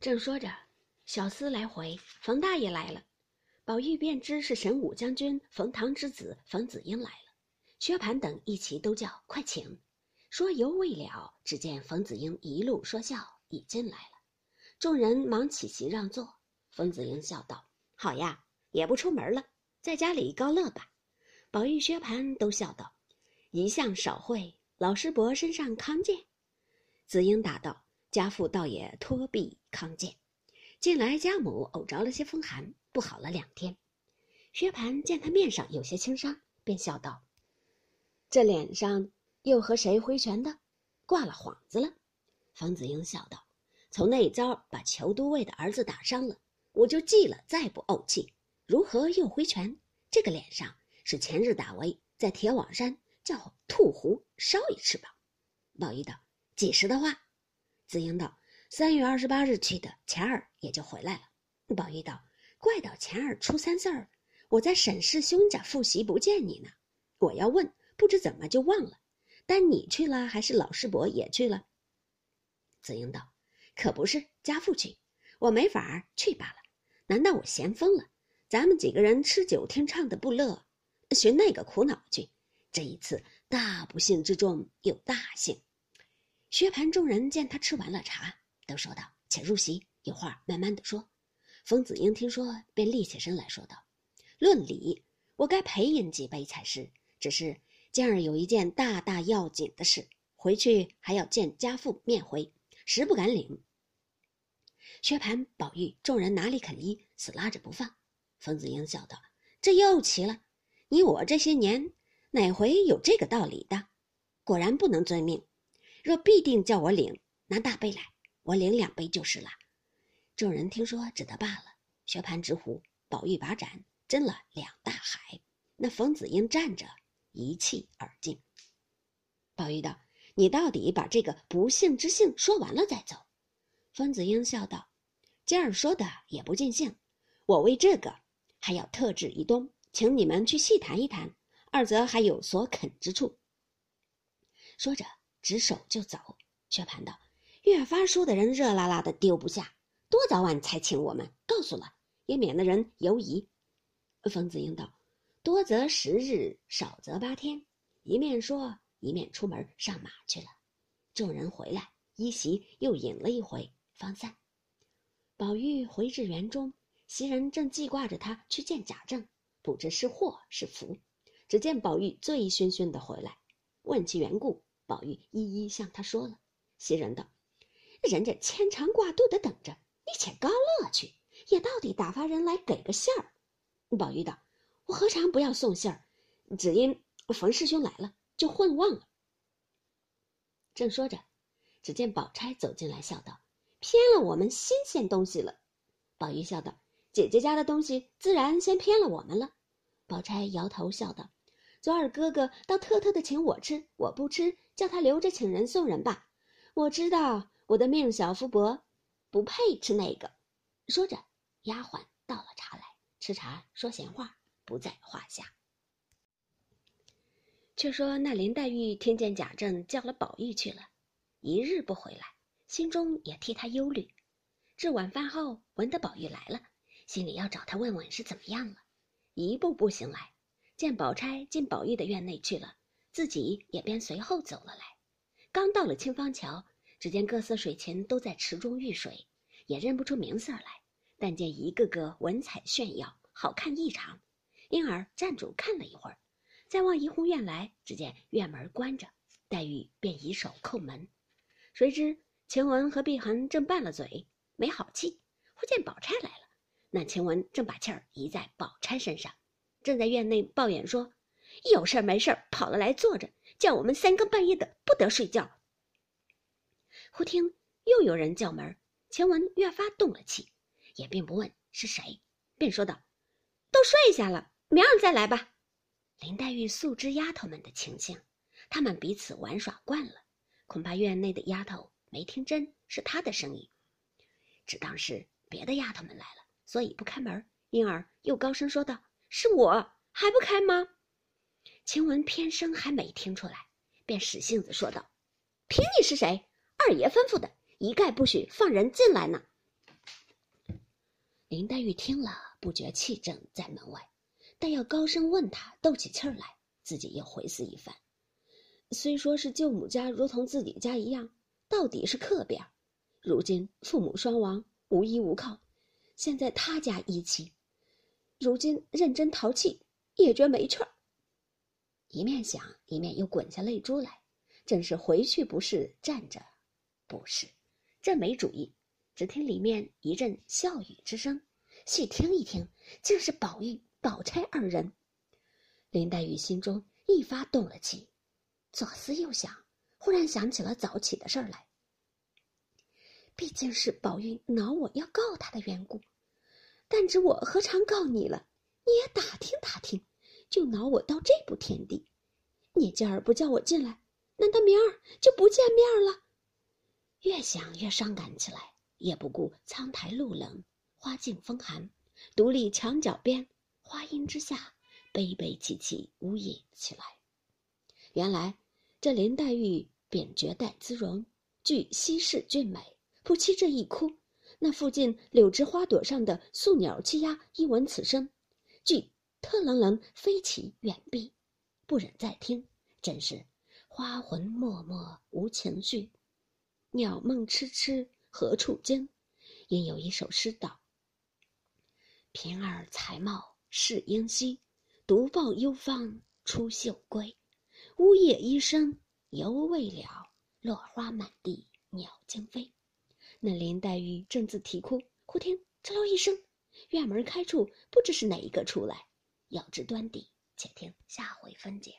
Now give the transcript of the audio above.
正说着，小厮来回，冯大爷来了。宝玉便知是神武将军冯唐之子冯子英来了。薛蟠等一齐都叫快请。说犹未了，只见冯子英一路说笑已进来了。众人忙起席让座。冯子英笑道：“好呀，也不出门了，在家里高乐吧。”宝玉、薛蟠都笑道：“一向少会，老师伯身上康健。”子英答道。家父倒也托臂康健，近来家母偶着了些风寒，不好了两天。薛蟠见他面上有些轻伤，便笑道：“这脸上又和谁挥拳的？挂了幌子了。”方子英笑道：“从那一招把裘都尉的儿子打伤了，我就记了，再不怄气。如何又挥拳？这个脸上是前日打围在铁网山叫兔胡烧一翅膀。”宝玉道：“几时的话？”紫英道：“三月二十八日去的，钱儿也就回来了。”宝玉道：“怪到钱儿初三四儿，我在沈氏兄家复习不见你呢。我要问，不知怎么就忘了。但你去了，还是老师伯也去了？”紫英道：“可不是家父去，我没法儿去罢了。难道我闲疯了？咱们几个人吃酒听唱的不乐，寻那个苦恼去。这一次大不幸之中有大幸。”薛蟠众人见他吃完了茶，都说道：“且入席，有话慢慢的说。”冯子英听说，便立起身来说道：“论理，我该陪饮几杯才是。只是今儿有一件大大要紧的事，回去还要见家父面回，实不敢领。”薛蟠、宝玉众人哪里肯依，死拉着不放。冯子英笑道：“这又奇了，你我这些年哪回有这个道理的？果然不能遵命。”若必定叫我领，拿大杯来，我领两杯就是了。众人听说，只得罢了。薛蟠直呼，宝玉把盏斟了两大海。那冯子英站着，一气而尽。宝玉道：“你到底把这个不幸之幸说完了再走。”冯子英笑道：“今儿说的也不尽兴，我为这个还要特制一东，请你们去细谈一谈，二则还有所肯之处。”说着。执手就走，薛蟠道：“越发说的人热辣辣的丢不下，多早晚才请我们？告诉了，也免得人犹疑。”冯子英道：“多则十日，少则八天。”一面说，一面出门上马去了。众人回来，依席又饮了一回，方散。宝玉回至园中，袭人正记挂着他去见贾政，不知是祸是福。只见宝玉醉醺醺的回来，问其缘故。宝玉一一向他说了，袭人道：“人家牵肠挂肚的等着，你且高乐去，也到底打发人来给个信儿。”宝玉道：“我何尝不要送信儿？只因冯师兄来了，就混忘了。”正说着，只见宝钗走进来，笑道：“偏了我们新鲜东西了。”宝玉笑道：“姐姐家的东西，自然先偏了我们了。”宝钗摇头笑道。昨儿哥哥倒特特的请我吃，我不吃，叫他留着请人送人吧。我知道我的命小福薄，不配吃那个。说着，丫鬟倒了茶来，吃茶说闲话不在话下。却说那林黛玉听见贾政叫了宝玉去了，一日不回来，心中也替他忧虑。至晚饭后，闻得宝玉来了，心里要找他问问是怎么样了，一步步行来。见宝钗进宝玉的院内去了，自己也便随后走了来。刚到了青芳桥，只见各色水禽都在池中浴水，也认不出名色来，但见一个个文采炫耀，好看异常，因而站住看了一会儿，再往怡红院来，只见院门关着，黛玉便以手叩门。谁知晴雯和碧痕正拌了嘴，没好气，忽见宝钗来了，那晴雯正把气儿移在宝钗身上。正在院内抱怨说：“有事没事跑了来坐着，叫我们三更半夜的不得睡觉。”忽听又有人叫门，晴雯越发动了气，也并不问是谁，便说道：“都睡下了，明儿再来吧。”林黛玉素知丫头们的情形，她们彼此玩耍惯了，恐怕院内的丫头没听真是她的声音，只当是别的丫头们来了，所以不开门，因而又高声说道。是我还不开吗？晴雯偏生还没听出来，便使性子说道：“凭你是谁？二爷吩咐的，一概不许放人进来呢。”林黛玉听了，不觉气正在门外，但要高声问他，斗起气儿来，自己又回思一番。虽说是舅母家如同自己家一样，到底是客边如今父母双亡，无依无靠，现在他家一起，如今认真淘气，也觉没趣儿。一面想，一面又滚下泪珠来，真是回去不是，站着不是，这没主意。只听里面一阵笑语之声，细听一听，竟是宝玉、宝钗二人。林黛玉心中一发动了气。左思右想，忽然想起了早起的事儿来。毕竟是宝玉恼我要告他的缘故，但只我何尝告你了？你也打听打听，就恼我到这步田地。你今儿不叫我进来，难道明儿就不见面了？越想越伤感起来，也不顾苍苔露冷，花径风寒，独立墙角边花荫之下，悲悲戚戚呜咽起来。原来。这林黛玉便绝代姿容，具稀世俊美。不期这一哭，那附近柳枝花朵上的宿鸟栖鸦一闻此声，俱特楞楞飞起远避，不忍再听。真是花魂脉脉无情绪，鸟梦痴痴何处惊？因有一首诗道：“平儿才貌是英稀，独抱幽芳出绣归。”呜咽一声犹未了，落花满地鸟惊飞。那林黛玉正自啼哭，忽听哧溜一声，院门开处，不知是哪一个出来。要知端底，且听下回分解。